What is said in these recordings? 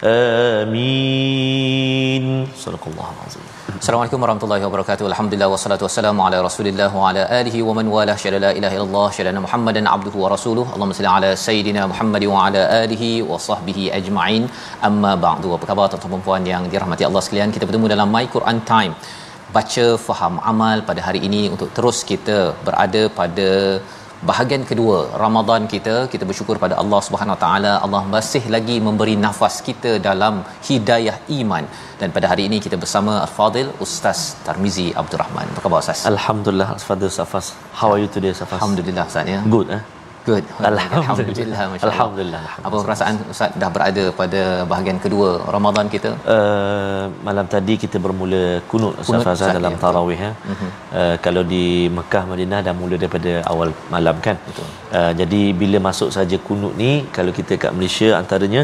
Amin. Assalamualaikum warahmatullahi wabarakatuh. Alhamdulillah wassalatu wassalamu ala Rasulillah wa ala alihi wa man walah. Syada la ilaha illallah, syada Muhammadan abduhu wa rasuluh. Allahumma salli ala sayidina Muhammad wa ala alihi wa sahbihi ajma'in. Amma ba'du. Apa khabar tuan-tuan dan puan yang dirahmati Allah sekalian? Kita bertemu dalam My Quran Time. Baca, faham, amal pada hari ini untuk terus kita berada pada bahagian kedua Ramadan kita kita bersyukur pada Allah Subhanahu Wa Taala. Allah masih lagi memberi nafas kita dalam hidayah iman. Dan pada hari ini kita bersama Al-Fadil Ustaz Tarmizi Abdul Rahman. Apa khabar Ustaz? Alhamdulillah Al-Fadhil Safas How are you today Safas? Alhamdulillah Ustaz ya. Good eh? Good Alhamdulillah. Alhamdulillah. Alhamdulillah. apa perasaan Ustaz dah berada pada bahagian kedua Ramadan kita Uh, malam tadi kita bermula kunut Ustaz Ustaz, dalam ya. tarawih ya. Uh, kalau di Mekah Madinah dah mula daripada awal malam kan. Betul. Uh, jadi bila masuk saja kunut ni kalau kita kat Malaysia antaranya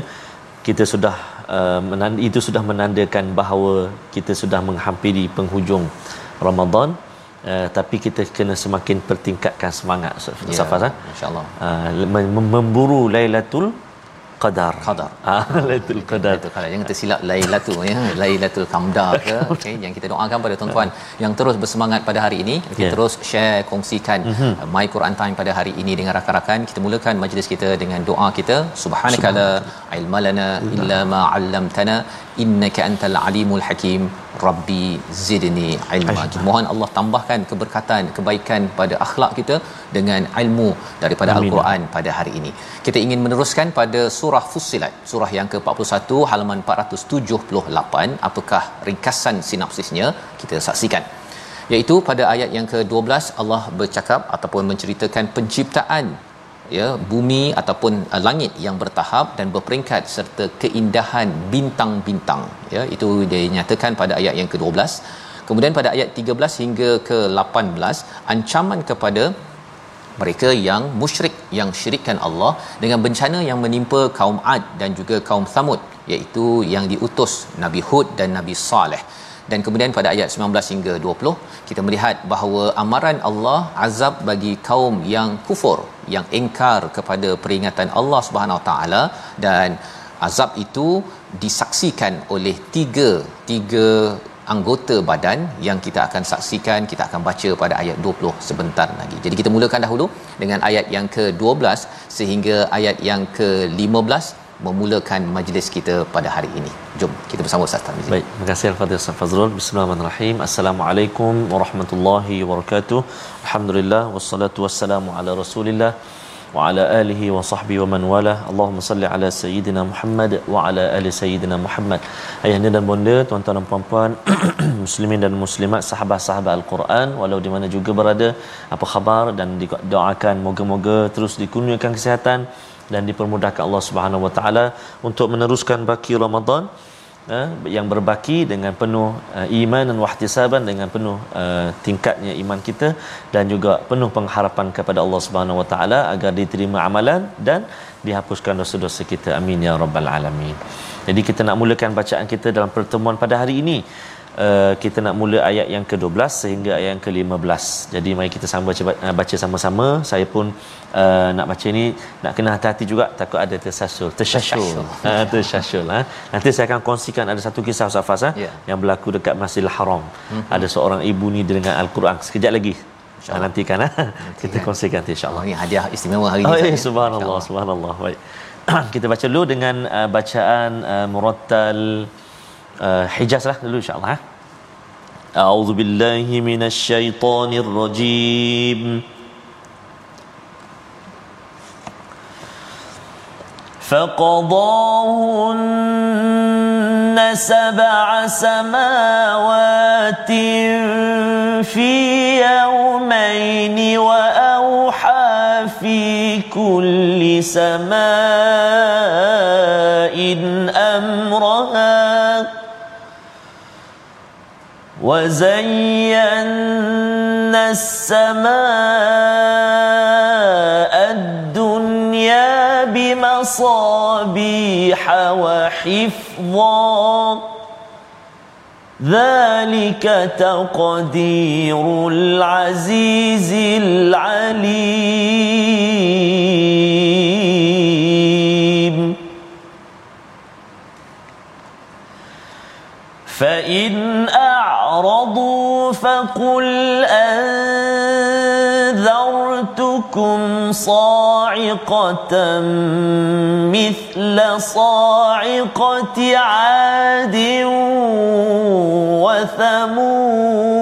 kita sudah uh, itu sudah menandakan bahawa kita sudah menghampiri penghujung Ramadan uh, tapi kita kena semakin pertingkatkan semangat Ustaz Ya, Safas ah. Masya-Allah Uh, mem- memburu Lailatul Qadar. Qadar. Ah, Lailatul Qadar. Itu kalau jangan tersilap Lailatul ya, Lailatul Qamdar ke. Okey, yang kita doakan pada tuan-tuan yang terus bersemangat pada hari ini, kita Ya. terus share kongsikan mm-hmm. My Quran Time pada hari ini dengan rakan-rakan. Kita mulakan majlis kita dengan doa kita. Subhanakala ilmalana illa ma 'allamtana innaka antal alimul hakim. Rabbi zidni ilma. Mohon Allah tambahkan keberkatan, kebaikan pada akhlak kita dengan ilmu daripada Amin. Al-Quran pada hari ini. Kita ingin meneruskan pada surah Fussilat, surah yang ke-41 halaman 478. Apakah ringkasan sinopsisnya? Kita saksikan. Iaitu pada ayat yang ke-12 Allah bercakap ataupun menceritakan penciptaan ya bumi ataupun uh, langit yang bertahap dan berperingkat serta keindahan bintang-bintang ya itu dinyatakan pada ayat yang ke-12 kemudian pada ayat 13 hingga ke-18 ancaman kepada mereka yang musyrik yang syirikkan Allah dengan bencana yang menimpa kaum Ad dan juga kaum Thamud iaitu yang diutus Nabi Hud dan Nabi Saleh. Dan kemudian pada ayat 19 hingga 20 kita melihat bahawa amaran Allah azab bagi kaum yang kufur yang engkar kepada peringatan Allah Subhanahu taala dan azab itu disaksikan oleh tiga tiga anggota badan yang kita akan saksikan kita akan baca pada ayat 20 sebentar lagi. Jadi kita mulakan dahulu dengan ayat yang ke-12 sehingga ayat yang ke-15 memulakan majlis kita pada hari ini. Jom kita bersama Ustaz Tarmizi. Baik, terima kasih Al-Fadhil Ustaz Fazrul. Bismillahirrahmanirrahim. Assalamualaikum warahmatullahi wabarakatuh. Alhamdulillah wassalatu wassalamu ala Rasulillah wa ala alihi wa sahbihi wa man wala. Allahumma salli ala sayyidina Muhammad wa ala ali sayyidina Muhammad. Ayahanda dan bonda, tuan-tuan dan puan-puan, muslimin dan muslimat, sahabat-sahabat Al-Quran walau di mana juga berada, apa khabar dan doakan moga-moga terus dikurniakan kesihatan dan dipermudahkan Allah Subhanahu Wa Taala untuk meneruskan baki Ramadan eh, yang berbaki dengan penuh uh, iman dan wahtisaban dengan penuh uh, tingkatnya iman kita dan juga penuh pengharapan kepada Allah Subhanahu Wa Taala agar diterima amalan dan dihapuskan dosa-dosa kita amin ya rabbal alamin. Jadi kita nak mulakan bacaan kita dalam pertemuan pada hari ini. Uh, kita nak mula ayat yang ke-12 sehingga ayat yang ke-15. Jadi mari kita sama baca, baca sama-sama. Saya pun uh, nak baca ni nak kena hati-hati juga takut ada tersasul, tersasul. Ha, tersasul ha. Nanti saya akan kongsikan ada satu kisah Safas ha, Ya. yang berlaku dekat Masjidil Haram. Hmm. Ada seorang ibu ni dengan Al-Quran. Sekejap lagi Ah, nanti kan ah. kita kongsikan nanti insyaallah. Oh, ini hadiah istimewa hari Oh, ini. eh, Ustaz, ya. subhanallah, subhanallah. Baik. kita baca dulu dengan uh, bacaan uh, murattal Hijaz lah dulu insya-Allah. Eh. A'udzu billahi minasyaitonir rajim. فقضاهن سبع سماوات في يومين وأوحى في كل سماء أمرها وزينا السماء الدنيا بمصابيح وحفظا. ذلك تقدير العزيز العليم. فإن أعرضوا فقل أنذرتكم صاعقة مثل صاعقة عاد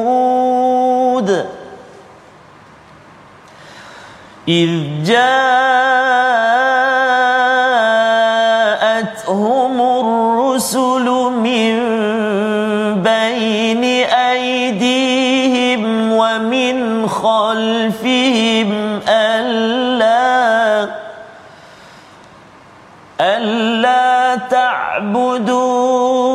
وثمود إذ جاءتهم ألا تعبدون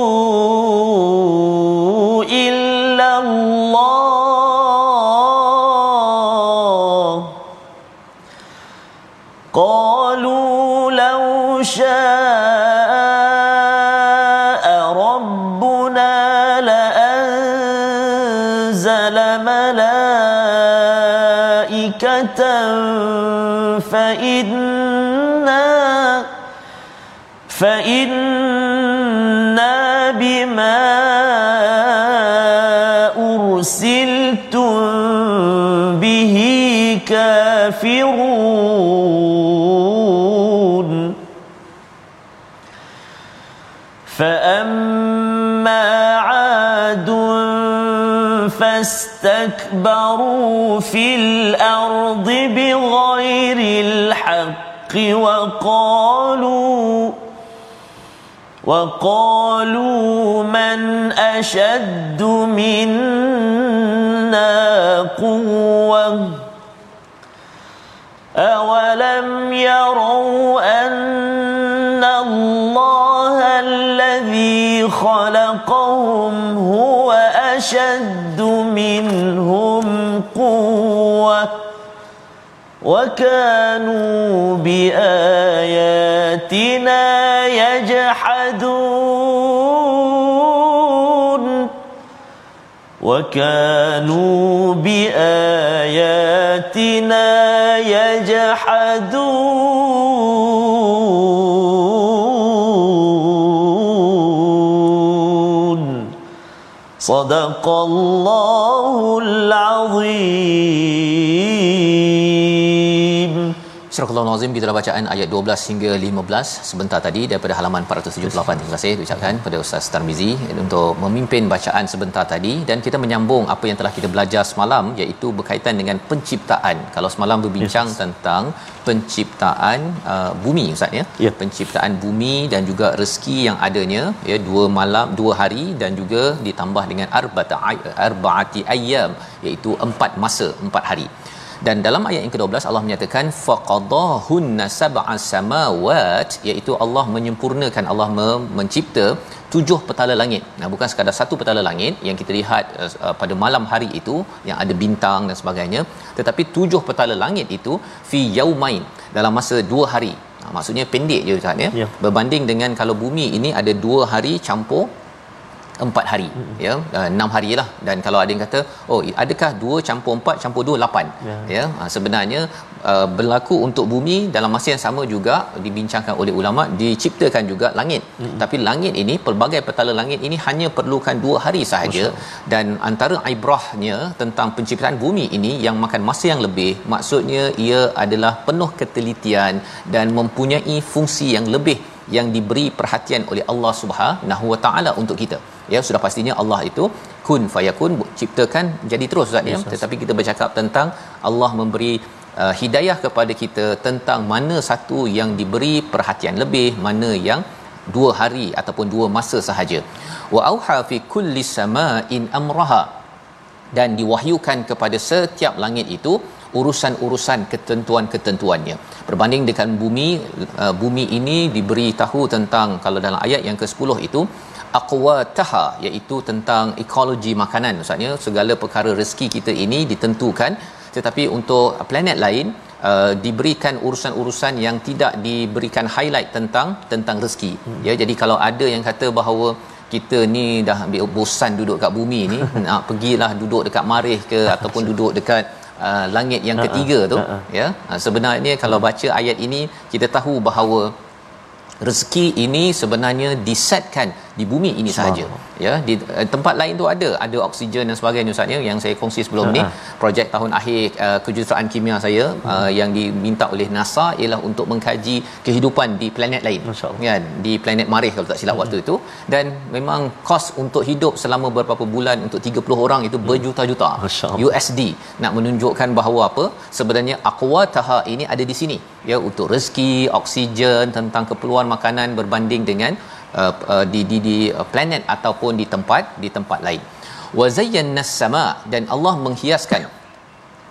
فإنا بما أرسلتم به كافرون فأما عاد فاستكبروا في الأرض بغير الحق وقالوا وقالوا من أشد منا قوة أولم يروا أن الله الذي خلقهم هو أشد منهم قوة وكانوا بآياتنا وكانوا بآياتنا يجحدون. صدق الله العظيم. Surah Al-Nazim kita bacaan ayat 12 hingga 15 sebentar tadi daripada halaman 478. Terima kasih diucapkan pada Ustaz Tarmizi untuk memimpin bacaan sebentar tadi dan kita menyambung apa yang telah kita belajar semalam iaitu berkaitan dengan penciptaan. Kalau semalam berbincang yes. tentang penciptaan uh, bumi Ustaz ya. Ya. Penciptaan bumi dan juga rezeki yang adanya ya dua malam dua hari dan juga ditambah dengan arba'ati arba'ati ayyam iaitu empat masa empat hari dan dalam ayat yang ke-12 Allah menyatakan faqadahunna sab'a samawat iaitu Allah menyempurnakan Allah me- mencipta tujuh petala langit. Nah bukan sekadar satu petala langit yang kita lihat uh, pada malam hari itu yang ada bintang dan sebagainya tetapi tujuh petala langit itu fi yaumain dalam masa dua hari. Nah, maksudnya pendek je Ustaz ya. Ya. Berbanding dengan kalau bumi ini ada dua hari campur empat hari mm-hmm. ya. Uh, enam hari lah. Dan kalau ada yang kata oh adakah dua campur empat campur dua lapan? Yeah. ya. Uh, sebenarnya uh, berlaku untuk bumi dalam masa yang sama juga dibincangkan oleh ulama diciptakan juga langit. Mm-hmm. tapi langit ini pelbagai petala langit ini hanya perlukan dua hari sahaja. Dan antara ibrahnya tentang penciptaan bumi ini yang makan masa yang lebih maksudnya ia adalah penuh ketelitian dan mempunyai fungsi yang lebih yang diberi perhatian oleh Allah Subhanahu Wa Taala untuk kita. Ya sudah pastinya Allah itu kun fayakun ciptakan jadi terus Ustaz ya. Tetapi kita bercakap tentang Allah memberi uh, hidayah kepada kita tentang mana satu yang diberi perhatian lebih mana yang dua hari ataupun dua masa sahaja. Wa auha fi kulli sama'in amraha. Dan diwahyukan kepada setiap langit itu urusan-urusan ketentuan-ketentuannya. Berbanding dengan bumi uh, bumi ini diberi tahu tentang kalau dalam ayat yang ke-10 itu aqwataha iaitu tentang ekologi makanan. Maksudnya segala perkara rezeki kita ini ditentukan. Tetapi untuk planet lain uh, diberikan urusan-urusan yang tidak diberikan highlight tentang tentang rezeki. Hmm. ya jadi kalau ada yang kata bahawa kita ni dah ambil bosan duduk kat bumi ni nak pergilah duduk dekat marih ke ataupun duduk dekat uh, langit yang ketiga tu uh-uh. ya. Uh, sebenarnya kalau baca ayat ini kita tahu bahawa rezeki ini sebenarnya disetkan di bumi ini sahaja ya di uh, tempat lain tu ada ada oksigen dan sebagainya ustaz ya yang saya kongsi sebelum uh-huh. ni projek tahun akhir uh, kejuruteraan kimia saya uh-huh. uh, yang diminta oleh NASA ialah untuk mengkaji kehidupan di planet lain. Kan? Di planet Marikh kalau tak silap uh-huh. waktu itu. Dan memang kos untuk hidup selama beberapa bulan untuk 30 orang itu berjuta-juta. USD nak menunjukkan bahawa apa? Sebenarnya aqwataha ini ada di sini. Ya untuk rezeki oksigen tentang keperluan makanan berbanding dengan uh, uh, di di di uh, planet ataupun di tempat di tempat lain. Wa zayyana sama dan Allah menghiaskan.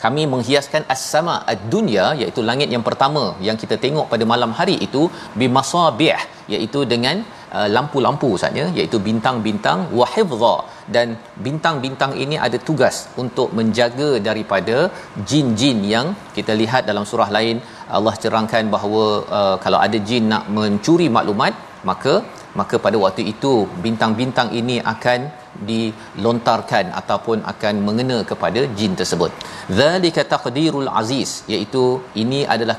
Kami menghiaskan as-sama ad-dunya iaitu langit yang pertama yang kita tengok pada malam hari itu bimasabih iaitu dengan uh, lampu-lampu saja iaitu bintang-bintang wa hifdha. Dan bintang-bintang ini ada tugas untuk menjaga daripada jin-jin yang kita lihat dalam surah lain Allah cerangkan bahawa uh, kalau ada jin nak mencuri maklumat maka maka pada waktu itu bintang-bintang ini akan dilontarkan ataupun akan mengena kepada jin tersebut. Zalika taqdirul aziz iaitu ini adalah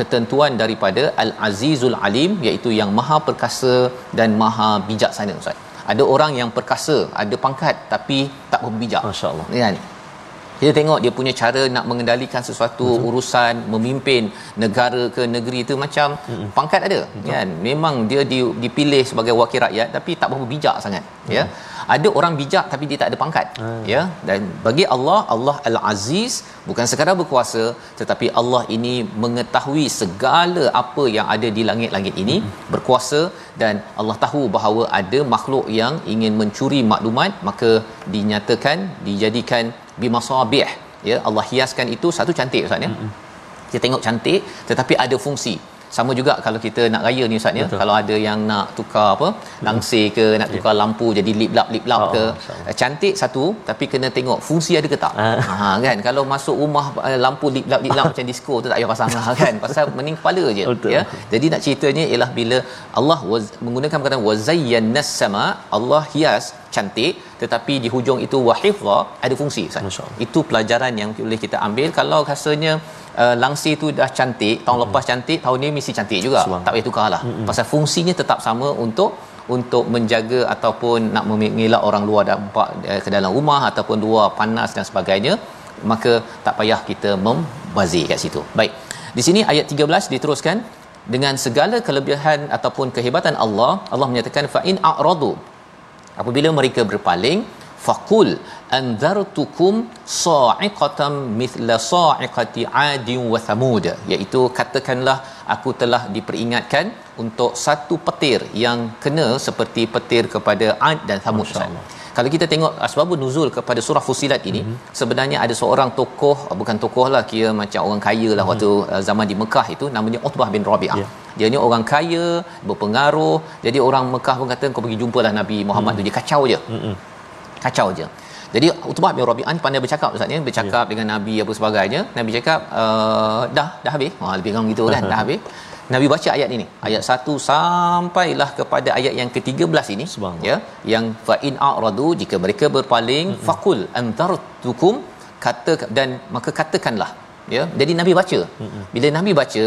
ketentuan daripada al azizul alim iaitu yang maha perkasa dan maha bijaksana ustaz. Ada orang yang perkasa, ada pangkat tapi tak berbijak. Masya-Allah. Kan? Kita tengok dia punya cara nak mengendalikan sesuatu Betul. urusan memimpin negara ke negeri itu macam mm-hmm. pangkat ada Betul. kan memang dia dipilih sebagai wakil rakyat tapi tak berapa bijak sangat mm-hmm. ya ada orang bijak tapi dia tak ada pangkat mm. ya dan bagi Allah Allah al-aziz bukan sekadar berkuasa tetapi Allah ini mengetahui segala apa yang ada di langit-langit ini mm-hmm. berkuasa dan Allah tahu bahawa ada makhluk yang ingin mencuri maklumat maka dinyatakan dijadikan bimasabih. Ya Allah hiaskan itu satu cantik ustaz ya. Mm-hmm. kita tengok cantik tetapi ada fungsi. Sama juga kalau kita nak raya ni ustaz ya. Kalau ada yang nak tukar apa langsir ke nak tukar yeah. lampu jadi lip lap lip lap oh, ke uh, cantik satu tapi kena tengok fungsi ada ke tak? Uh. ha kan? Kalau masuk rumah uh, lampu lip lap lip lap macam disco tu tak payah pasang lah kan? Pasal mening kepala je Betul. ya. jadi nak ceritanya ialah bila Allah waz, menggunakan perkataan wazayyanas sama Allah hias cantik tetapi di hujung itu wahifza ada fungsi Ustaz. Itu pelajaran yang boleh kita ambil kalau rasanya uh, langsir tu dah cantik, tahun hmm. lepas cantik, tahun ni mesti cantik juga. Suang. Tak payah tukarlah. Hmm. Pasal fungsinya tetap sama untuk untuk menjaga ataupun nak mengelak orang luar dampak uh, ke dalam rumah ataupun luar panas dan sebagainya maka tak payah kita membazir kat situ. Baik. Di sini ayat 13 diteruskan dengan segala kelebihan ataupun kehebatan Allah Allah menyatakan fa in a'radu apabila mereka berpaling faqul anzartukum sa'iqatan mithla sa'iqati 'adin wa thamud iaitu katakanlah aku telah diperingatkan untuk satu petir yang kena seperti petir kepada 'ad dan thamud kalau kita tengok asbabun nuzul kepada surah fusilat ini mm-hmm. sebenarnya ada seorang tokoh bukan tokoh lah kira macam orang kaya lah mm-hmm. waktu uh, zaman di Mekah itu namanya Utbah bin Rabi'ah yeah. dia ni orang kaya berpengaruh jadi orang Mekah pun kata kau pergi jumpalah Nabi Muhammad mm-hmm. tu dia kacau je mm-hmm. kacau je jadi Utbah bin Rabi'ah pandai bercakap Ustaz ni bercakap yeah. dengan Nabi apa sebagainya Nabi cakap uh, dah dah habis ha lebih kurang gitu kan dah habis Nabi baca ayat ini ayat 1 sampailah kepada ayat yang ke-13 ini ya yang fa in a'radu jika mereka berpaling mm-hmm. faqul antartukum kata dan maka katakanlah ya jadi nabi baca mm-hmm. bila nabi baca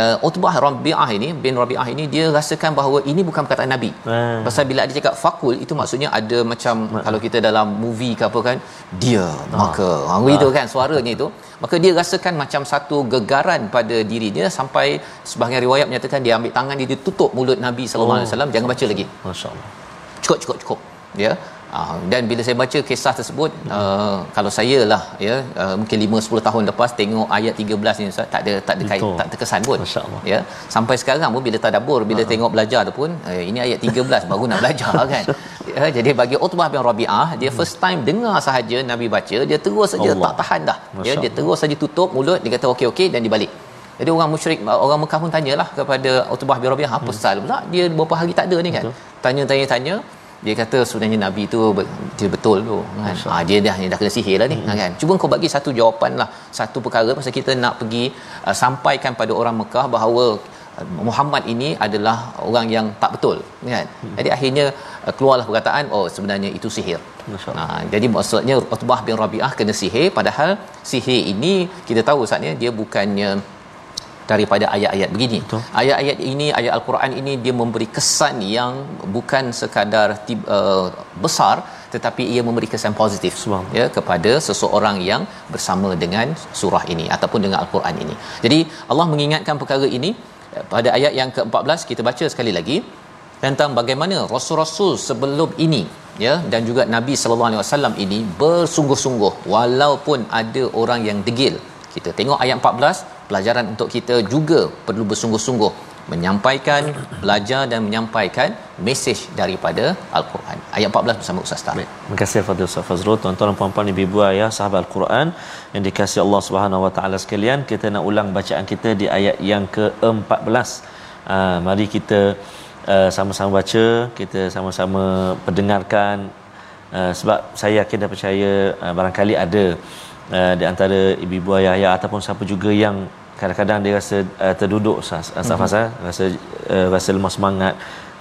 uh, Utbah Rabi'ah ini bin Rabi'ah ini dia rasakan bahawa ini bukan perkataan nabi. Ah. pasal bila dia cakap fakul itu maksudnya ada macam kalau kita dalam movie ke apa kan dia maka. Ha gitu kan suaranya itu. Maka dia rasakan macam satu gegaran pada diri dia sampai sebahagian riwayat menyatakan dia ambil tangan dia dia tutup mulut Nabi sallallahu alaihi wasallam. Jangan baca lagi. Masya-Allah. cukup cukup cukup. Ya. Uh, dan bila saya baca kisah tersebut uh, kalau saya lah ya uh, mungkin 5 10 tahun lepas tengok ayat 13 ni Ustaz tak ada tak ada kait, tak terkesan pun ya. Sampai sekarang pun bila tadabbur bila uh-huh. tengok belajar tu pun eh, ini ayat 13 baru nak belajar kan. Ya jadi bagi Utbah bin Rabi'ah dia first time dengar sahaja Nabi baca dia terus saja tak tahan dah ya. Masya dia terus saja tutup mulut dia kata okey okey dan dibalik. Jadi orang musyrik orang Mekah pun tanyalah kepada Utbah bin Rabi'ah apa pasal pula? Dia beberapa hari tak ada ni kan? Tanya-tanya tanya dia kata sebenarnya nabi tu dia betul tu kan? Ha, dia dah dia dah kena sihir lah ni hmm. kan? Cuba kau bagi satu jawapan lah. Satu perkara pasal kita nak pergi uh, sampaikan pada orang Mekah bahawa uh, Muhammad ini adalah orang yang tak betul kan? Hmm. jadi akhirnya uh, keluarlah perkataan oh sebenarnya itu sihir. Ha, jadi maksudnya Utbah bin Rabi'ah kena sihir padahal sihir ini kita tahu saatnya dia bukannya daripada ayat-ayat begini. Betul. Ayat-ayat ini, ayat al-Quran ini dia memberi kesan yang bukan sekadar tib, uh, besar tetapi ia memberi kesan positif ya kepada seseorang yang bersama dengan surah ini ataupun dengan al-Quran ini. Jadi Allah mengingatkan perkara ini eh, pada ayat yang ke-14 kita baca sekali lagi tentang bagaimana rasul-rasul sebelum ini ya dan juga Nabi sallallahu alaihi wasallam ini bersungguh-sungguh walaupun ada orang yang degil. Kita tengok ayat 14 pelajaran untuk kita juga perlu bersungguh-sungguh menyampaikan belajar dan menyampaikan mesej daripada al-Quran. Ayat 14 bersama Ustaz Tar. Terima kasih Fadil Ustaz Fazrul. Tuan-tuan dan puan-puan ibu-ibu ayah sahabat Al-Quran yang dikasihi Allah Subhanahu Wa Taala sekalian, kita nak ulang bacaan kita di ayat yang ke-14. Uh, mari kita uh, sama-sama baca, kita sama-sama pendengarkan uh, sebab saya yakin dan percaya uh, barangkali ada uh, di antara ibu-ibu ayah-ayah ataupun siapa juga yang kadang-kadang dia rasa uh, terduduk Ustaz Ustaz Mhm. Faz, eh, rasa uh, rasa lemah semangat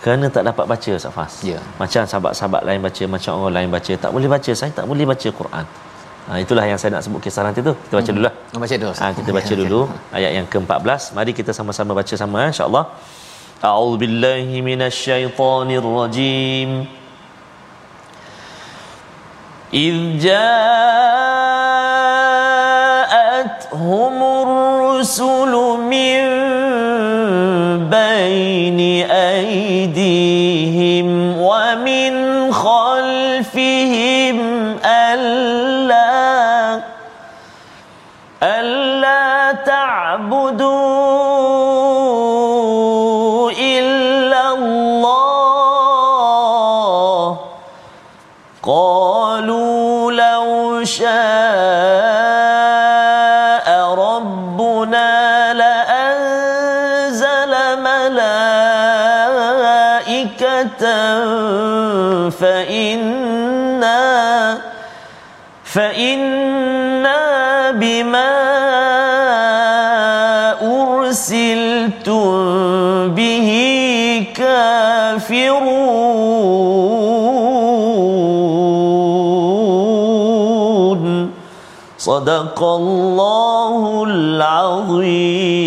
kerana tak dapat baca Ustaz Faz. Ya. Macam sahabat-sahabat lain baca, macam orang lain baca, tak boleh baca. Saya tak boleh baca Quran. Ha, itulah yang saya nak sebut kisah nanti tu. Kita baca dulu lah. Baca dulu. Ha, kita baca dulu ayat yang ke-14. Mari kita sama-sama baca sama eh, insya-Allah. A'udzu billahi minasyaitonir rajim. إذ جاءتهم فإنا فإنا بما أرسلتم به كافرون صدق الله العظيم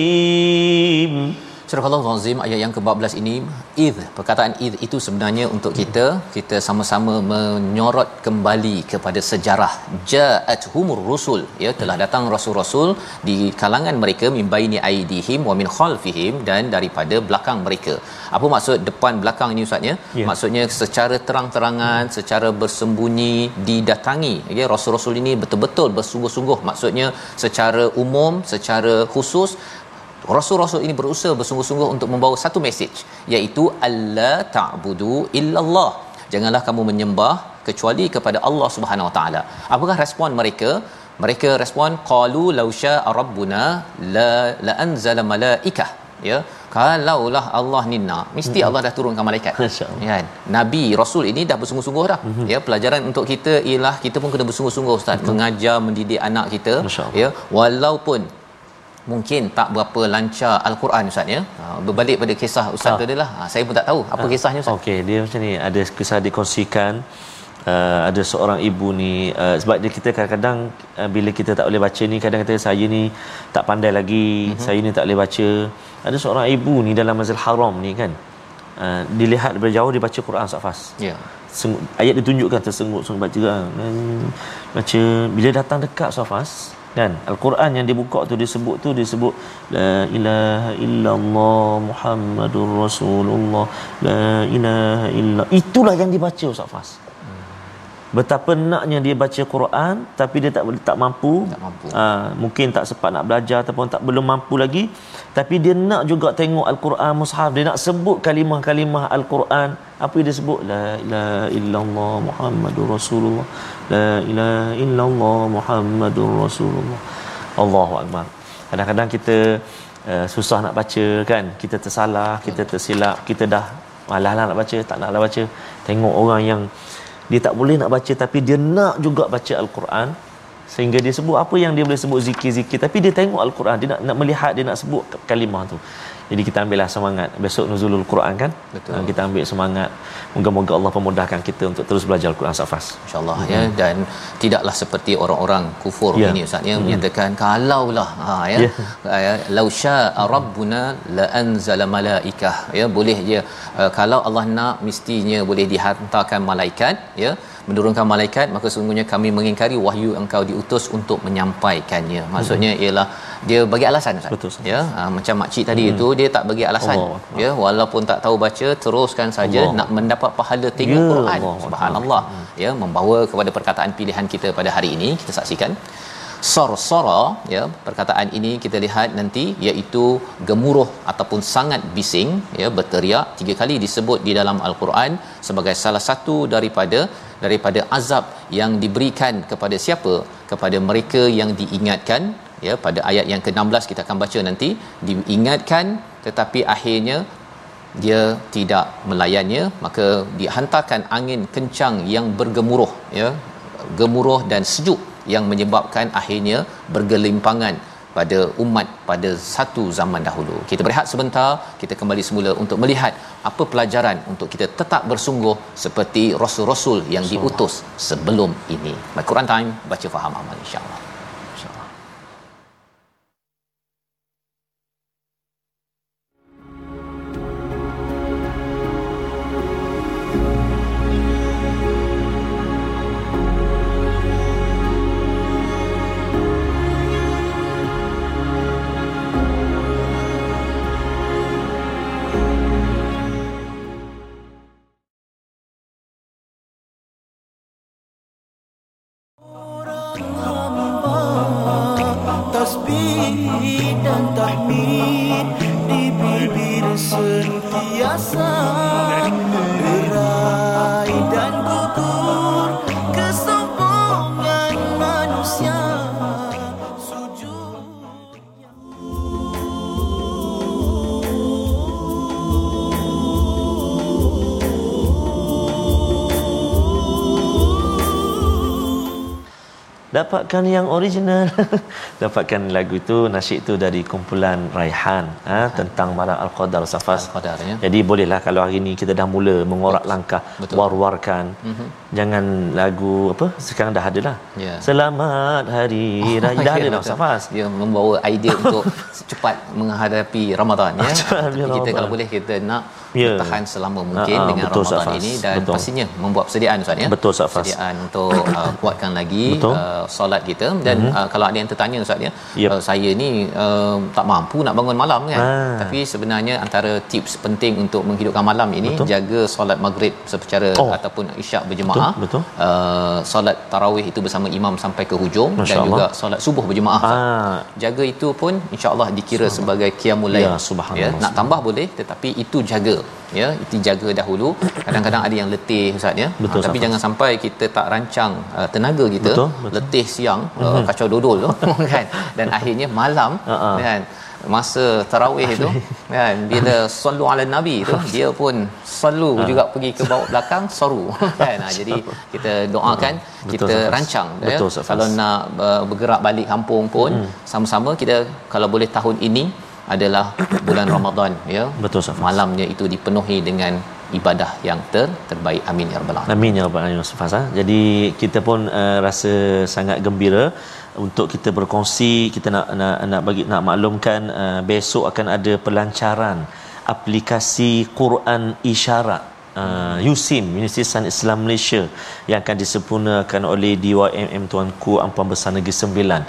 Surah Allah Azim ayat yang ke-14 ini id. Perkataan id itu sebenarnya untuk kita kita sama-sama menyorot kembali kepada sejarah. Ja'atuhumur rusul. Ya telah datang rasul-rasul di kalangan mereka min baini aidihim wa min khalfihim dan daripada belakang mereka. Apa maksud depan belakang ini ustaz ya? Ya. maksudnya secara terang-terangan secara bersembunyi didatangi. Ya rasul-rasul ini betul-betul bersungguh-sungguh. Maksudnya secara umum secara khusus Rasul-rasul ini berusaha bersungguh-sungguh untuk membawa satu mesej iaitu alla ta'budu illallah. Janganlah kamu menyembah kecuali kepada Allah Subhanahu Wa Taala. Apakah respon mereka? Mereka respon qalu law syaa rabbuna la la anzala malaikah. Ya, kalaulah Allah ni nak, mesti Hmm. Allah dah turunkan malaikat. Ya kan? Nabi Rasul ini dah bersungguh-sungguh dah. Mhm. Mm-hmm. Ya, pelajaran untuk kita ialah kita pun kena bersungguh-sungguh ustaz mengajar mendidik anak kita ya, walaupun mungkin tak berapa lancar al-Quran ustaz ya. Ha, berbalik pada kisah ustaz Ah. tu adalah ha, saya pun tak tahu apa kisahnya ustaz. Okey, dia macam ni. Ada kisah dikongsikan uh, ada seorang ibu ni uh, sebab dia kita kadang-kadang uh, bila kita tak boleh baca ni kadang kata saya ni tak pandai lagi, Mhm. mm-hmm. saya ni tak boleh baca. Ada seorang ibu ni dalam Masjidil Haram ni kan. Uh, dilihat daripada jauh dia baca Quran Safas. Ya. Sengut, ayat ditunjukkan tersengut-sengut baca kan. Hmm, baca bila datang dekat Safas kan al-Quran yang dibuka tu disebut tu disebut la ilaha illallah muhammadur rasulullah la ilaha illa itulah yang dibaca Ustaz Fas betapa naknya dia baca Quran tapi dia tak tak mampu. Tak mampu. ha, mungkin tak sempat nak belajar ataupun tak belum mampu lagi. Tapi dia nak juga tengok al-Quran mushaf. Dia nak sebut kalimah-kalimah al-Quran. Apa yang dia sebut? La ilaha illallah muhammadur rasulullah. La ilaha illallah muhammadur rasulullah. Allahu akbar. Kadang-kadang kita uh, susah nak baca kan. Kita tersalah kita tersilap kita dah malas lah nak baca tak nak lah baca. Tengok orang yang dia tak boleh nak baca tapi dia nak juga baca al-Quran sehingga dia sebut apa yang dia boleh sebut zikir-zikir tapi dia tengok al-Quran dia nak, nak melihat dia nak sebut kalimah tu jadi kita ambillah semangat. Besok nuzulul Quran kan? Betul. Ha, kita ambil semangat. Moga-moga Allah pemudahkan kita untuk terus belajar al-Quran safas insyaallah ya. Dan tidaklah seperti orang-orang kufur Ya. ini ustaz ya. Menyatakan kalaulah ha ya. Ya. ya. lau syaa rabbuna la anzala malaikah. Ya boleh je. Uh, kalau Allah nak mestinya boleh dihantarkan malaikat ya menurunkan malaikat maka sungguhnya kami mengingkari wahyu engkau diutus untuk menyampaikannya. Maksudnya ialah dia bagi alasan ustaz. Betul, Ustaz. ya ha, macam makcik tadi itu dia tak bagi alasan. Allah ya walaupun tak tahu baca teruskan saja Allah. nak mendapat pahala tengok Ya, Quran. Allah subhanallah. Ya membawa kepada perkataan pilihan kita pada hari ini kita saksikan sorsora ya perkataan ini kita lihat nanti iaitu gemuruh ataupun sangat bising ya berteriak tiga kali disebut di dalam al-Quran sebagai salah satu daripada daripada azab yang diberikan kepada siapa? Kepada mereka yang diingatkan ya pada ayat yang ke-16 kita akan baca nanti diingatkan tetapi akhirnya dia tidak melayannya maka dihantarkan angin kencang yang bergemuruh ya gemuruh dan sejuk yang menyebabkan akhirnya bergelimpangan pada umat pada satu zaman dahulu. Kita berehat sebentar, kita kembali semula untuk melihat apa pelajaran untuk kita tetap bersungguh seperti rasul-rasul yang diutus sebelum ini. My Quran Time, baca faham amal insya-Allah. Original. Dapatkan lagu itu nasyid itu dari kumpulan Raihan ha, tentang malam Al-Qadar Safas. Al-Qadar, ya. Jadi bolehlah kalau hari ini kita dah mula mengorak langkah Betul. war-warkan. Mhm. Jangan lagu apa sekarang dah ada lah. Ya. Selamat hari raya dah ada Ya, dah betul. Safas. Dia membawa idea untuk cepat menghadapi Ramadan ya. Kita kalau boleh kita nak Ya. bertahan selama mungkin Ah, ah, dengan betul, Ramadan Safas. ini dan Betul. pastinya membuat persediaan Ustaz ya. Betul, Safas. Persediaan untuk uh, kuatkan lagi Betul. uh, solat kita dan uh, kalau ada yang tertanya Ustaz ya, Yep. uh, saya ni uh, tak mampu nak bangun malam kan. Ah. Tapi sebenarnya antara tips penting untuk menghidupkan malam ini Betul. jaga solat maghrib secara Oh. ataupun isyak berjemaah. Betul, betul. Uh, solat tarawih itu bersama imam sampai ke hujung Masya dan Allah. juga solat subuh berjemaah. Ah, Jaga itu pun insya-Allah dikira sebagai qiyamul lail. Ya, subhanallah. Ya, nak tambah boleh tetapi itu jaga. Ya, itu jaga dahulu. Kadang-kadang ada yang letih Ustaz ya. Betul, Ah, tapi Safas. jangan sampai kita tak rancang uh, tenaga kita Betul, betul. letih siang uh, kacau dodol tu kan dan akhirnya malam Ha-ha. kan masa tarawih itu kan bila sallu ala nabi tu dia pun selalu Ha. juga pergi ke bawah belakang soru kan ha, jadi kita doakan Betul, kita Ustaz Fas. rancang ya Betul, Ustaz Fas. kalau nak uh, bergerak balik kampung pun sama-sama kita kalau boleh tahun ini adalah bulan Ramadan ya. Betul, Ustaz. Fas. malamnya itu dipenuhi dengan ibadah yang ter terbaik. Amin ya rabbal alamin. Amin ya rabbal alamin Ustaz? Jadi kita pun uh, rasa sangat gembira untuk kita berkongsi. Kita nak nak, nak bagi nak maklumkan uh, besok akan ada pelancaran aplikasi Quran isyarat uh, USIM Universiti Sains Islam Malaysia yang akan disempurnakan oleh DYMM Tuanku Ampuan Besar Negeri Sembilan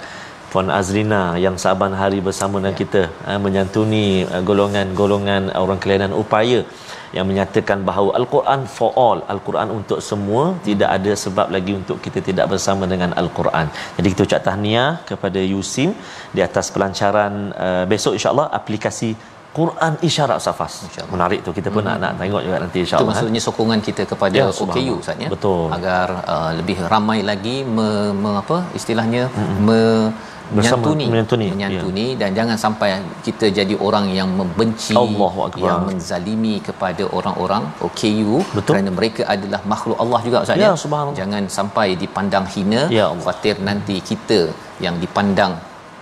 Puan Azrina yang saban hari bersama dengan kita uh, menyantuni uh, golongan-golongan orang kelainan upaya yang menyatakan bahawa Al-Quran for all, Al-Quran untuk semua, tidak ada sebab lagi untuk kita tidak bersama dengan Al-Quran. Jadi kita ucap tahniah kepada Yusim di atas pelancaran uh, besok insya-Allah aplikasi Quran isyarat Safas. InsyaAllah. Menarik tu kita pun nak nak tengok juga nanti itu insya-Allah. eh. maksudnya sokongan kita kepada Ya, OKU subhanallah. Ustaz ya Betul. agar uh, lebih ramai lagi me, me apa istilahnya me Bersama- menyantuni menyantuni, ya. menyantuni dan jangan sampai kita jadi orang yang membenci yang menzalimi kepada orang-orang OKU Betul. kerana mereka adalah makhluk Allah juga Ustaz Ya, ya jangan sampai dipandang hina Ya Allah. khawatir nanti kita yang dipandang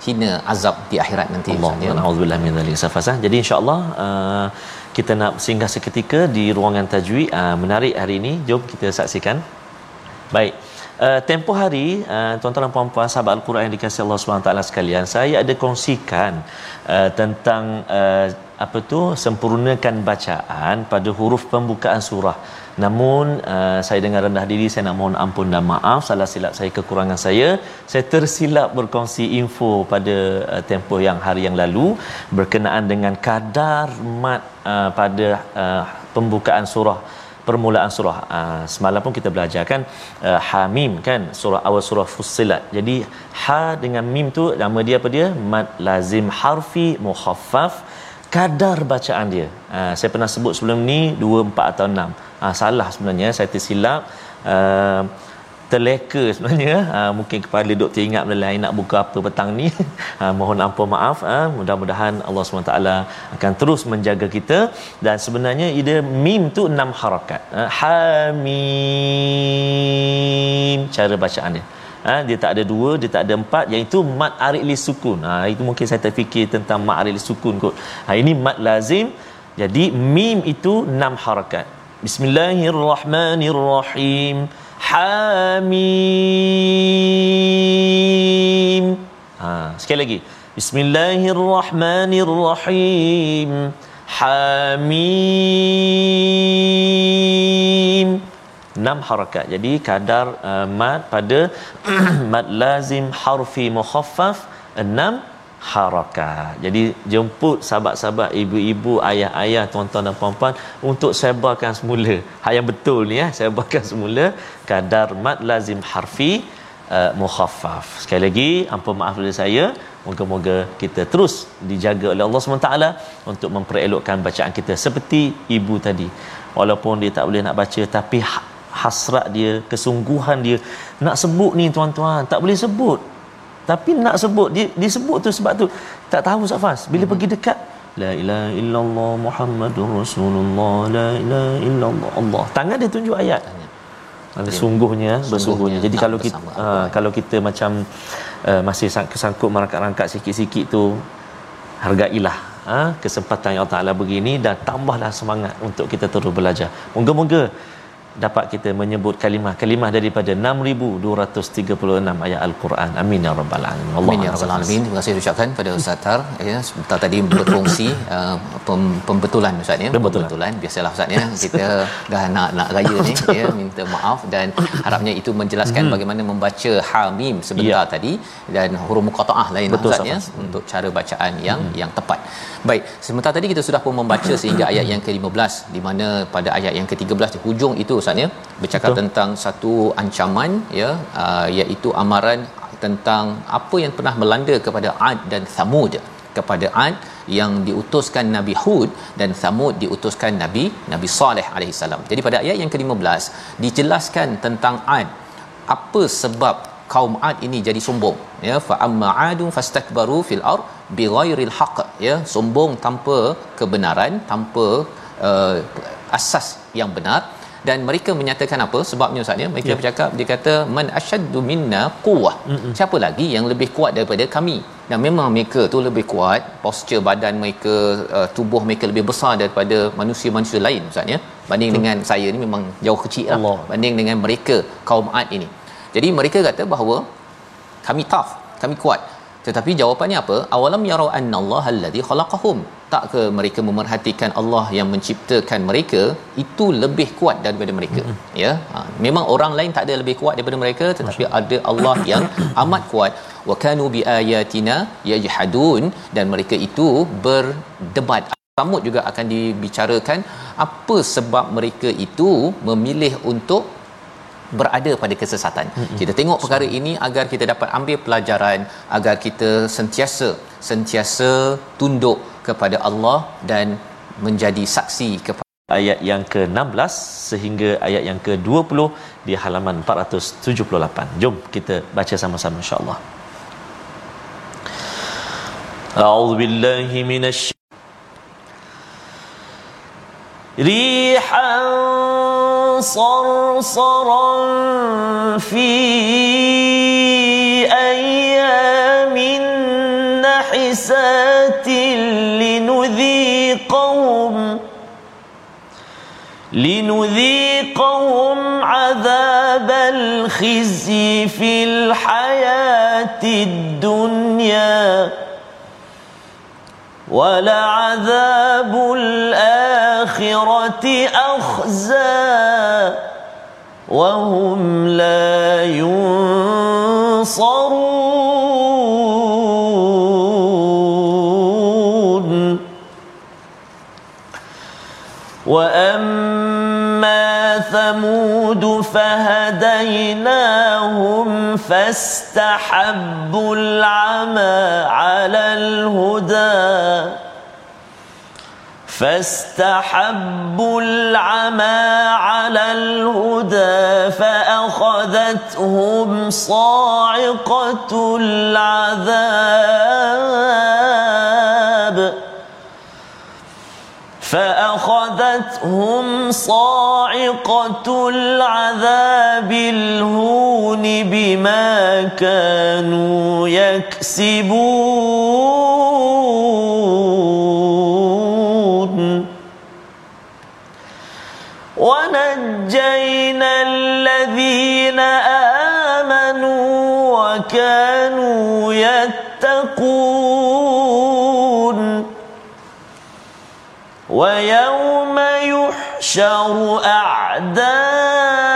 hina azab di akhirat nanti Allah Ustaz ya min dzalik. Jadi insya-Allah uh, kita nak singgah seketika di ruangan tajwid uh, menarik hari ini. Jom kita saksikan. Baik. Uh, tempoh hari uh, tuan-tuan dan puan-puan sahabat al-Quran yang dikasihi Allah SWT sekalian saya ada kongsikan uh, tentang uh, apa tu sempurnakan bacaan pada huruf pembukaan surah. Namun uh, saya dengan rendah diri saya nak mohon ampun dan maaf. Salah silap saya kekurangan saya. Saya tersilap berkongsi info pada uh, tempoh yang hari yang lalu berkenaan dengan kadar mat uh, pada uh, pembukaan surah permulaan surah. Uh, semalam pun kita belajar kan uh, hamim kan surah awal surah fussilat. Jadi ha dengan mim tu nama dia apa dia? Mad lazim harfi mukhaffaf kadar bacaan dia. Uh, saya pernah sebut sebelum ni 2 4 atau 6 uh, salah sebenarnya saya tersilap. Uh, terleka sebenarnya. Ha, mungkin kepala doktor ingat benda lain nak buka apa petang ni. Ha, mohon ampun maaf. Ha, mudah-mudahan Allah SWT akan terus menjaga kita. Dan sebenarnya ide mim tu enam harakat. Ha, hamim cara bacaan dia. Ha, dia tak ada dua, dia tak ada empat. Yang itu mat arik li sukun. Ha, Itu mungkin saya terfikir tentang mat arik li sukun kot. Ha, Ini mat lazim. Jadi mim itu enam harakat. Bismillahirrahmanirrahim Hamim. Ha, sekali lagi. Bismillahirrahmanirrahim. Hamim. Enam harakat. Jadi kadar uh, mad pada mad lazim harfi mukhaffaf enam harakat. Jadi jemput sahabat-sahabat, ibu-ibu, ayah-ayah, tuan-tuan dan puan-puan untuk sebarkan semula. Hal yang betul ni ya, sebarkan semula kadar mad lazim harfi uh, mukhaffaf. Sekali lagi, ampun maaf daripada saya. Moga-moga kita terus dijaga oleh Allah SWT untuk memperelokkan bacaan kita seperti ibu tadi. Walaupun dia tak boleh nak baca tapi ha- hasrat dia, kesungguhan dia nak sebut ni tuan-tuan, tak boleh sebut tapi nak sebut dia disebut tu sebab tu. Tak tahu Safas bila Hmm. pergi dekat la ilaha illallah muhammadur rasulullah la ilaha illallah. Allah. Tangan dia tunjuk ayat. Ada sungguhnya bersungguhnya jadi kalau kita uh, kalau kita macam uh, masih sang- kesangkut merangkak-rangkak sikit-sikit tu hargailah ha, kesempatan yang Allah Taala begini dan tambahlah semangat untuk kita terus belajar. Moga-moga dapat kita menyebut kalimah-kalimah daripada 6236 ayat al-Quran amin ya rabbal alamin Amin ya rabbal alamin. Terima kasih ucapkan pada Ustaz Tar ya sebentar tadi berkongsi uh, pem, pembetulan Ustaz ya. Pembetulan. Pembetulan biasalah Ustaz ya. Kita dah nak nak raya ni ya minta maaf dan harapnya itu menjelaskan Hmm. bagaimana membaca hamim sebentar Ya. tadi dan huruf muqataah lain Betul, Ustaz ya untuk cara bacaan yang yang tepat. Baik, sebentar tadi kita sudah pun membaca sehingga ayat yang ke-15 di mana pada ayat yang ke-13 di hujung itu Ustaz ya bercakap Betul. tentang satu ancaman ya uh, iaitu amaran tentang apa yang pernah melanda kepada Ad dan Thamud. Kepada Ad yang diutuskan Nabi Hud dan Thamud diutuskan Nabi Nabi Saleh alaihi salam. Jadi pada ayat yang ke-15 dijelaskan tentang Ad. Apa sebab kaum Ad ini jadi sombong? Ya fa amma adun fastakbaru fil ard bighairil haqq. Ya sombong tanpa kebenaran tanpa uh, asas yang benar dan mereka menyatakan apa? Sebabnya ustaz ya mereka Ya. yeah. bercakap dia kata man asyaddu minna quwwah. Mm-mm. siapa lagi yang lebih kuat daripada kami? Dan memang mereka tu lebih kuat posture badan mereka uh, tubuh mereka lebih besar daripada manusia-manusia lain ustaz ya. Banding dengan saya ni memang jauh kecil lah. Allah. banding dengan mereka kaum Ad ini. Jadi mereka kata bahawa kami tough kami kuat. Tetapi jawapannya apa? Awalam yarau annallaha allazi khalaqahum tak ke mereka memerhatikan Allah yang menciptakan mereka itu lebih kuat daripada mereka mm-hmm. ya ha, memang orang lain tak ada lebih kuat daripada mereka tetapi ada Allah yang amat kuat wa kanu biayatina yajhadun dan mereka itu berdebat Samud juga akan dibicarakan apa sebab mereka itu memilih untuk berada pada kesesatan. Mm-hmm. Kita tengok perkara ini agar kita dapat ambil pelajaran agar kita sentiasa sentiasa tunduk kepada Allah dan menjadi saksi kepada ayat yang ke-16 sehingga ayat yang ke-20 di halaman 478. Jom kita baca sama-sama insya-Allah. A'udzu billahi minasy ريحا صرصرا في لنذيقهم عذاب الخزي في الحياة الدنيا ولعذاب الآخرة أخزى وهم لا ينصرون. وأما ثمود فهديناهم فاستحبوا العمى على الهدى. فاستحبوا العمى على الهدى فأخذتهم صاعقة العذاب. فأخذتهم صاعقة العذاب الهون بما كانوا يكسبون. ونجينا الذين آمنوا وكانوا يتقون. ويوم يحشر أعداء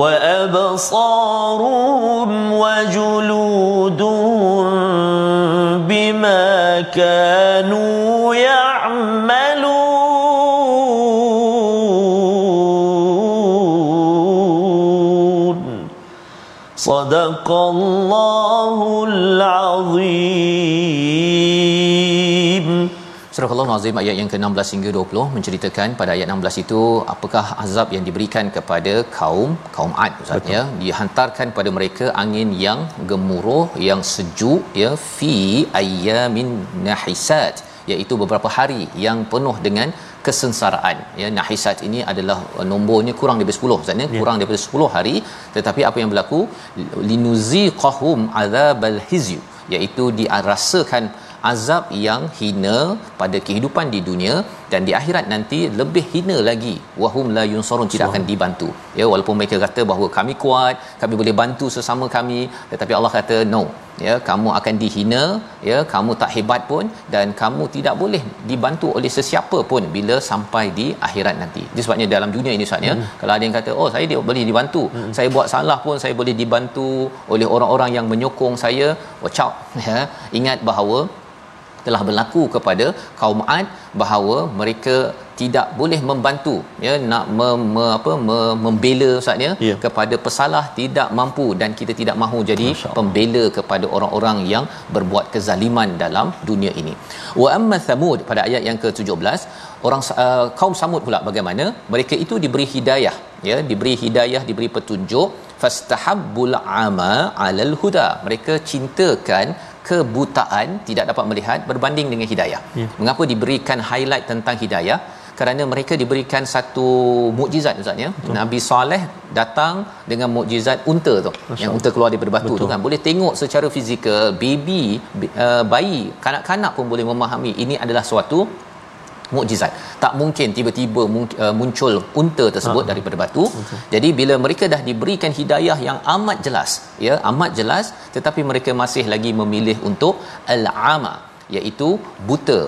وأبصارهم وجلودهم بما كانوا يعملون. صدق الله العظيم. Surah Allah Azim ayat yang ke-16 hingga 20 menceritakan pada ayat 16 itu apakah azab yang diberikan kepada kaum kaum Ad Ustaz ya? Dihantarkan pada mereka angin yang gemuruh yang sejuk ya fi ayyamin nahisat iaitu beberapa hari yang penuh dengan kesengsaraan ya. Nahisat ini adalah uh, nombornya kurang daripada 10 Ustaz ya? Kurang daripada 10 hari tetapi apa yang berlaku? Linuziqahum azabal hizyu iaitu dirasakan azab yang hina pada kehidupan di dunia dan di akhirat nanti lebih hina lagi. Wahum la yunsarun tidak akan dibantu. Ya walaupun mereka kata bahawa kami kuat kami boleh bantu sesama kami tetapi Allah kata no. Ya kamu akan dihina ya kamu tak hebat pun dan kamu tidak boleh dibantu oleh sesiapa pun bila sampai di akhirat nanti. Jadi sebabnya dalam dunia ini Ustaz ya. Hmm. kalau ada yang kata oh saya dia boleh dibantu. Hmm. saya buat salah pun saya boleh dibantu oleh orang-orang yang menyokong saya. Watch out ya. Ingat bahawa telah berlaku kepada kaum Ad bahawa mereka tidak boleh membantu ya nak me, me, apa me, membela ustaz ya Ya. kepada pesalah tidak mampu dan kita tidak mahu jadi pembela kepada orang-orang yang berbuat kezaliman dalam dunia ini. Wa amma Thamud pada ayat yang ke-17 orang uh, kaum Samud pula bagaimana mereka itu diberi hidayah ya diberi hidayah diberi petunjuk fastahabbul ama alal huda mereka cintakan kebutaan tidak dapat melihat berbanding dengan hidayah. Ya. Mengapa diberikan highlight tentang hidayah? Kerana mereka diberikan satu mukjizat Ustaz ya. Nabi Saleh datang dengan mukjizat unta tu. Masya yang unta keluar daripada batu Betul. tu kan. Boleh tengok secara fizikal baby uh, bayi kanak-kanak pun boleh memahami ini adalah suatu mukjizat. Tak mungkin tiba-tiba uh, muncul unta tersebut Ha. daripada batu. Jadi bila mereka dah diberikan hidayah yang amat jelas, ya, amat jelas tetapi mereka masih lagi memilih untuk al-ama iaitu buta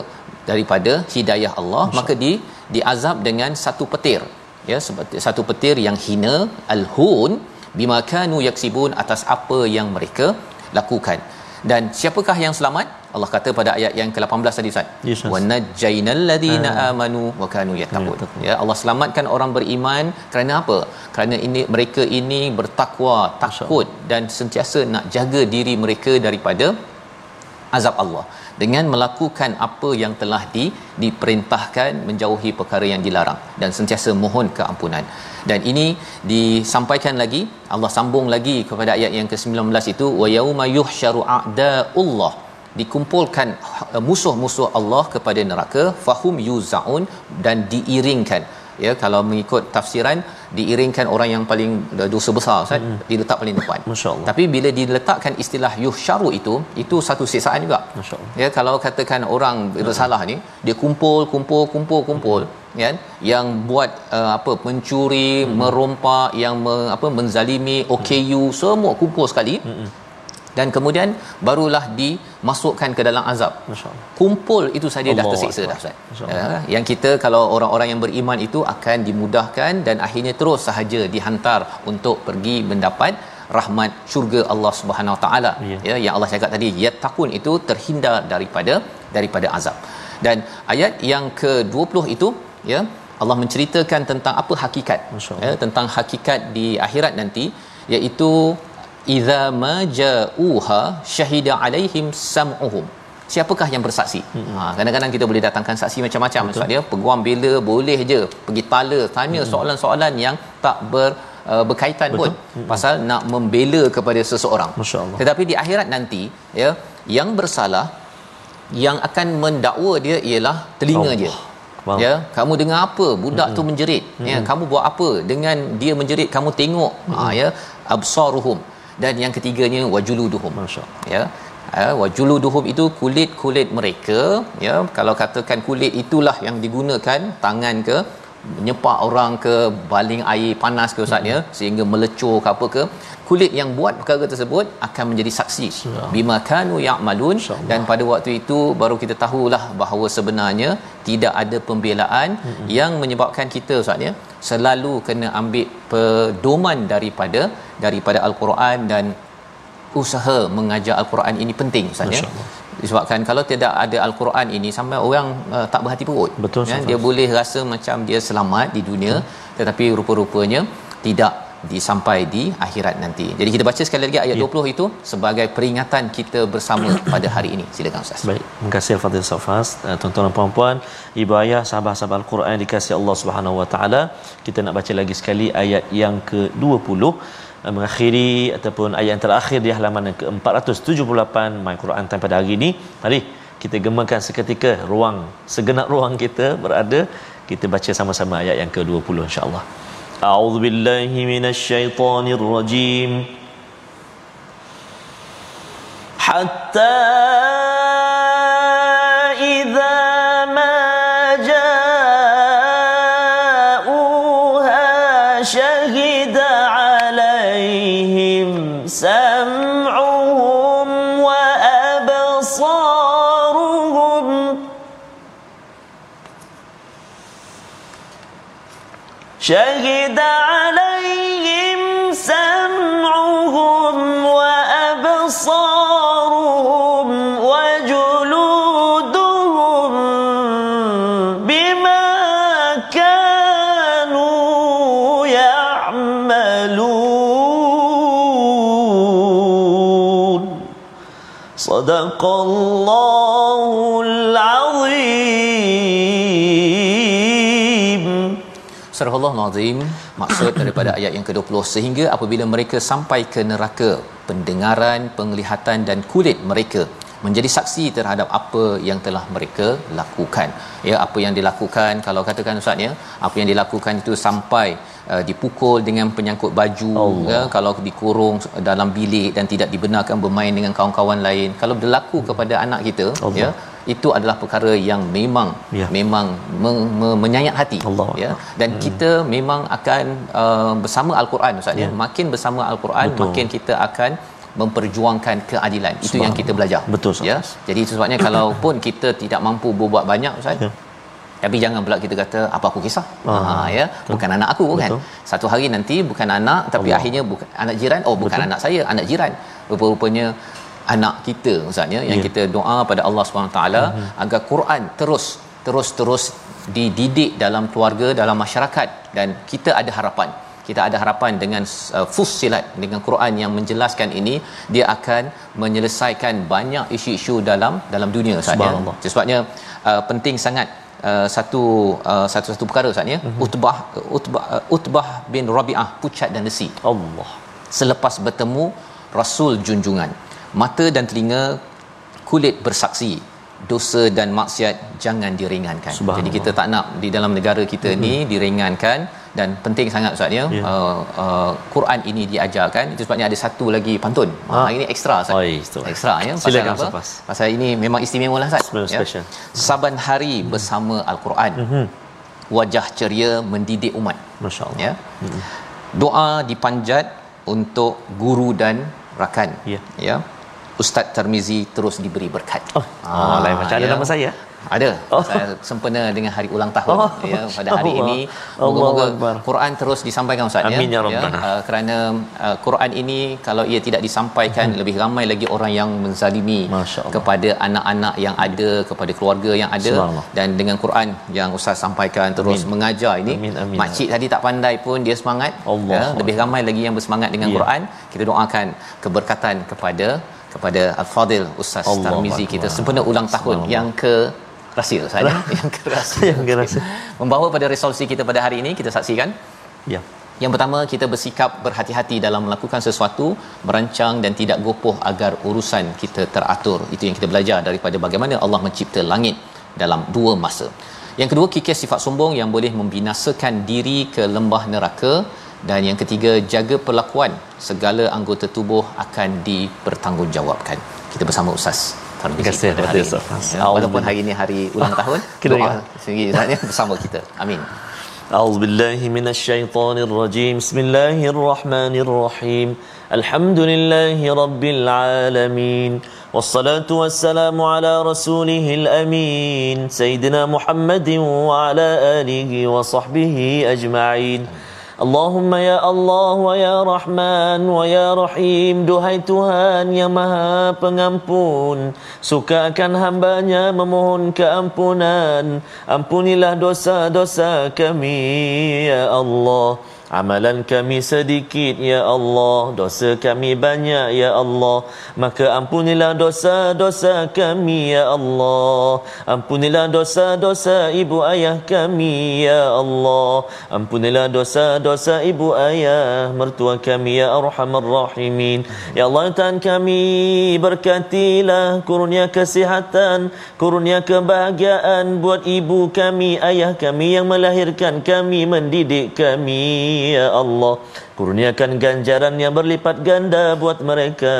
daripada hidayah Allah, maka di diazab dengan satu petir. Ya, seperti satu petir yang hina al-hun bima kanu yaksibun atas apa yang mereka lakukan. Dan siapakah yang selamat? Allah kata pada ayat yang ke-18 tadi Ustaz. Yes, Ustaz. Wa najjaynal ladina amanu wa kanu yattaqun. Ya Allah selamatkan orang beriman kerana apa? Kerana ini mereka ini bertakwa, takut dan sentiasa nak jaga diri mereka daripada azab Allah dengan melakukan apa yang telah di, diperintahkan menjauhi perkara yang dilarang dan sentiasa mohon keampunan dan ini disampaikan lagi Allah sambung lagi kepada ayat yang ke-19 itu wa yauma yuhsyaru a'daullah dikumpulkan uh, musuh-musuh Allah kepada neraka fahum yuzaun dan diiringkan ya kalau mengikut tafsiran diiringkan orang yang paling uh, dosa besar Ustaz mm-hmm. diletak paling depan Masya Allah. tapi bila diletakkan istilah yuhsyaru itu itu satu siksaan juga Masya Allah. ya kalau katakan orang bersalah ni dia kumpul kumpul kumpul kumpul kan yang buat uh, apa mencuri hmm. merompak yang me, apa menzalimi OKU semua kumpul sekali hmm. Dan kemudian barulah dimasukkan ke dalam azab Masya Allah. kumpul itu saja dah Allahu tersiksa Akbar. dah Ustaz. Ya, yang kita kalau orang-orang yang beriman itu akan dimudahkan dan akhirnya terus sahaja dihantar untuk pergi mendapat rahmat syurga Allah Subhanahu Wa Taala. Ya. Ya, yang Allah cakap tadi, yattaqun itu terhindar daripada daripada azab. Dan ayat yang ke-20 itu ya Allah menceritakan tentang apa hakikat Allah. ya, tentang hakikat di akhirat nanti iaitu idza ma ja'uha syahida alaihim sam'uhum siapakah yang bersaksi hmm. ha kadang-kadang kita boleh datangkan saksi macam-macam maksud dia peguam bela boleh je pergi tala tanya hmm. soalan-soalan yang tak ber uh, berkaitan Betul. pun hmm. pasal nak membela kepada seseorang Masya Allah. tetapi di akhirat nanti ya yang bersalah yang akan mendakwa dia ialah telinga Allah. dia Faham. ya kamu dengar apa budak mm-hmm. tu menjerit ya kamu buat apa dengan dia menjerit kamu tengok mm-hmm. ha ya absaruhum dan yang ketiganya wajuluduhum. Ya. Ya wajuluduhum itu kulit-kulit mereka. Ya kalau katakan kulit itulah yang digunakan tangan ke menyepak orang ke baling air panas ke ustaz ya sehingga melecur ke apa ke kulit yang buat perkara tersebut akan menjadi saksi. Bima kanu ya'malun. Dan pada waktu itu baru kita tahulah bahawa sebenarnya tidak ada pembelaan mm-hmm. yang menyebabkan kita ustaz ya selalu kena ambil pedoman daripada daripada al-Quran dan usaha mengajar al-Quran ini penting ustaz ya. Masya Allah. Disebabkan kalau tidak ada al-Quran ini sampai orang uh, tak berhati perut Betul, ya, dia boleh rasa macam dia selamat di dunia tetapi rupa-rupanya tidak disampai di akhirat nanti. Jadi kita baca sekali lagi ayat Ya. 20 itu sebagai peringatan kita bersama pada hari ini. Silakan Ustaz. Baik, terima kasih Al-Fadhil Safas. Uh, tuan-tuan dan puan-puan, ibu ayah, sahabat-sahabat Al-Quran dikasihi Allah Subhanahu Wa Taala. Kita nak baca lagi sekali ayat yang ke-20 uh, mengakhiri ataupun ayat yang terakhir di halaman yang ke-478 My Quran Time pada hari ini. Mari kita gemakan seketika ruang segenap ruang kita berada kita baca sama-sama ayat yang ke-20 insya-Allah. A'udzu minasyaitonir عليهم سمعهم وأبصارهم وجلودهم بما كانوا يعملون. صدق الله العظيم. صدق الله العظيم. Maksud daripada ayat yang ke-20 sehingga apabila mereka sampai ke neraka pendengaran, penglihatan dan kulit mereka menjadi saksi terhadap apa yang telah mereka lakukan. Ya, apa yang dilakukan kalau katakan ustaz ya, apa yang dilakukan itu sampai uh, dipukul dengan penyangkut baju ya, kalau dikurung dalam bilik dan tidak dibenarkan bermain dengan kawan-kawan lain. Kalau berlaku kepada anak kita Allah. ya, itu adalah perkara yang memang Ya. memang me- me- menyayat hati Allah ya dan hmm. kita memang akan uh, bersama al-Quran ustaz ya Ya. makin bersama al-Quran Betul. makin kita akan memperjuangkan keadilan itu yang kita belajar Betul, ya jadi itu sebabnya kalaupun kita tidak mampu berbuat banyak ustaz Ya. tapi jangan pula kita kata apa aku kisah Ah, ha ya bukan anak aku kan Betul. satu hari nanti bukan anak tapi Allah. akhirnya bukan anak jiran oh bukan Betul. anak saya anak jiran rupa-rupanya anak kita ustaz ya yang Ya. kita doa pada Allah Subhanahu taala agar Quran terus terus terus dididik dalam keluarga dalam masyarakat dan kita ada harapan kita ada harapan dengan uh, fussilat dengan Quran yang menjelaskan ini dia akan menyelesaikan banyak isu-isu dalam dalam dunia Ustaz ya. Subhanallah. Sebabnya uh, penting sangat uh, satu uh, satu satu perkara Ustaz ya. Mhm. Utbah Utbah uh, Utbah bin Rabi'ah pucat dan lesi Allah selepas bertemu Rasul junjungan. Mata dan telinga kulit bersaksi dosa dan maksiat jangan diringankan. Jadi kita tak nak di dalam negara kita mm-hmm. ni diringankan dan penting sangat ustaz ya. Ya. Uh, uh, Quran ini diajarkan. Itu sebabnya ada satu lagi pantun. Ha. Ah. Hari ini ekstra ustaz. Itu. Ekstra ya. Pasal Silakan, apa? Fas. Pasal ini memang istimewa lah ustaz. Special. Saban hari bersama al-Quran. Mm-hmm. Wajah ceria mendidik umat Masya Allah ya doa dipanjat untuk guru dan rakan Ya. ya Ustaz Tarmizi terus diberi berkat Oh, oh lain macam ada nama saya? ada Oh. saya sempena dengan hari ulang tahun Oh, ya pada hari Allah. ini moga-moga. Quran terus disampaikan ustaz Amin ya Rabbana. uh, kerana uh, Quran ini kalau ia tidak disampaikan lebih ramai lagi orang yang menzalimi kepada anak-anak yang ada kepada keluarga yang ada dan dengan Quran yang ustaz sampaikan terus mengajar ini Amin, amin. makcik tadi tak pandai pun dia semangat Allah. ya, lebih ramai lagi yang bersemangat dengan Ya. Quran kita doakan keberkatan kepada kepada Al-Fadil Ustaz Allah Tarmizi kita Akbar. sempena ulang tahun Subhanallah. yang ke rahsia Ustaz ya? yang ke rahsia Yang ke rahsia. membawa pada resolusi kita pada hari ini kita saksikan Ya yang pertama kita bersikap berhati-hati dalam melakukan sesuatu merancang dan tidak gopoh agar urusan kita teratur itu yang kita belajar daripada bagaimana Allah mencipta langit dalam dua masa yang kedua kikis sifat sombong yang boleh membinasakan diri ke lembah neraka dan yang ketiga jaga perlakuan segala anggota tubuh akan dipertanggungjawabkan kita bersama Ustaz Tarmizi Terima kasih pada kepada hari ini. Ustaz Fas. Ya, walaupun hari ini hari ulang tahun Kita doa ingat. sendiri Ustaz ya, bersama kita amin أعوذ بالله من الشيطان الرجيم بسم الله الرحمن الرحيم الحمد لله رب العالمين والصلاة والسلام على رسوله الأمين سيدنا محمد وعلى آله وصحبه أجمعين Allahumma ya Allah wa ya Rahman wa ya Rahim. Duhai Tuhan yang maha pengampun. Sukakan hambanya memohon keampunan. Ampunilah dosa-dosa kami ya Allah. Amalan kami sedikit ya Allah. Dosa kami banyak ya Allah. Maka ampunilah dosa-dosa kami ya Allah. Ampunilah dosa-dosa ibu ayah kami ya Allah. Ampunilah dosa-dosa ibu ayah Mertua kami ya arhamar rahimin. Ya Allah Tuhan kami Berkatilah kurnia kesihatan Kurnia kebahagiaan Buat ibu kami Ayah kami yang melahirkan kami Mendidik kami Ya Allah Kurniakan ganjaran yang berlipat ganda buat mereka.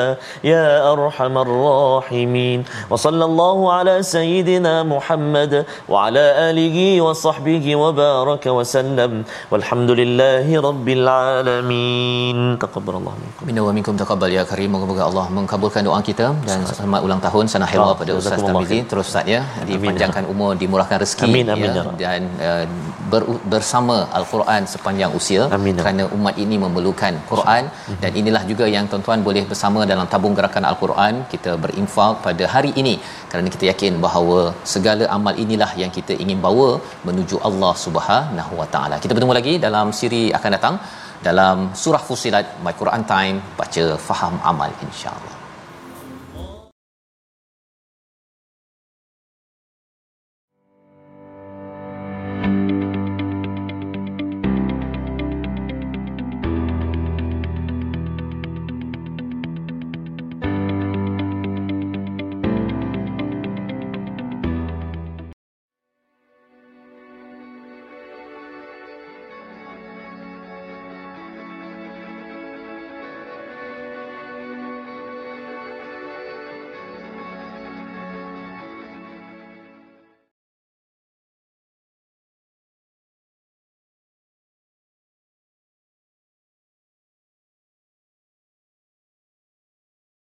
Ya Arhamar Rahimin. Wa sallallahu ala Sayyidina Muhammad Wa ala alihi wa sahbihi wa baraka wa sallam. Walhamdulillahi Rabbil Alamin. Taqabbalallah minkum. Minna wa minkum. Taqabbal ya karim. Moga-moga Allah mengkabulkan doa kita dan selamat ulang tahun. Sana helwa Ah, pada Ustaz Tamizi terus Ustaz ya dipanjangkan umur dimurahkan rezeki Amin, amin, ya, ya dan uh, ber, bersama al-Quran sepanjang usia. Amin, ya kerana umat ini memerlukan Quran dan inilah juga yang tuan-tuan boleh bersama dalam tabung gerakan al-Quran kita berinfak pada hari ini kerana kita yakin bahawa segala amal inilah yang kita ingin bawa menuju Allah Subhanahu Wa Taala. Kita bertemu lagi dalam siri akan datang dalam surah Fusilat My Quran Time baca faham amal insya-Allah.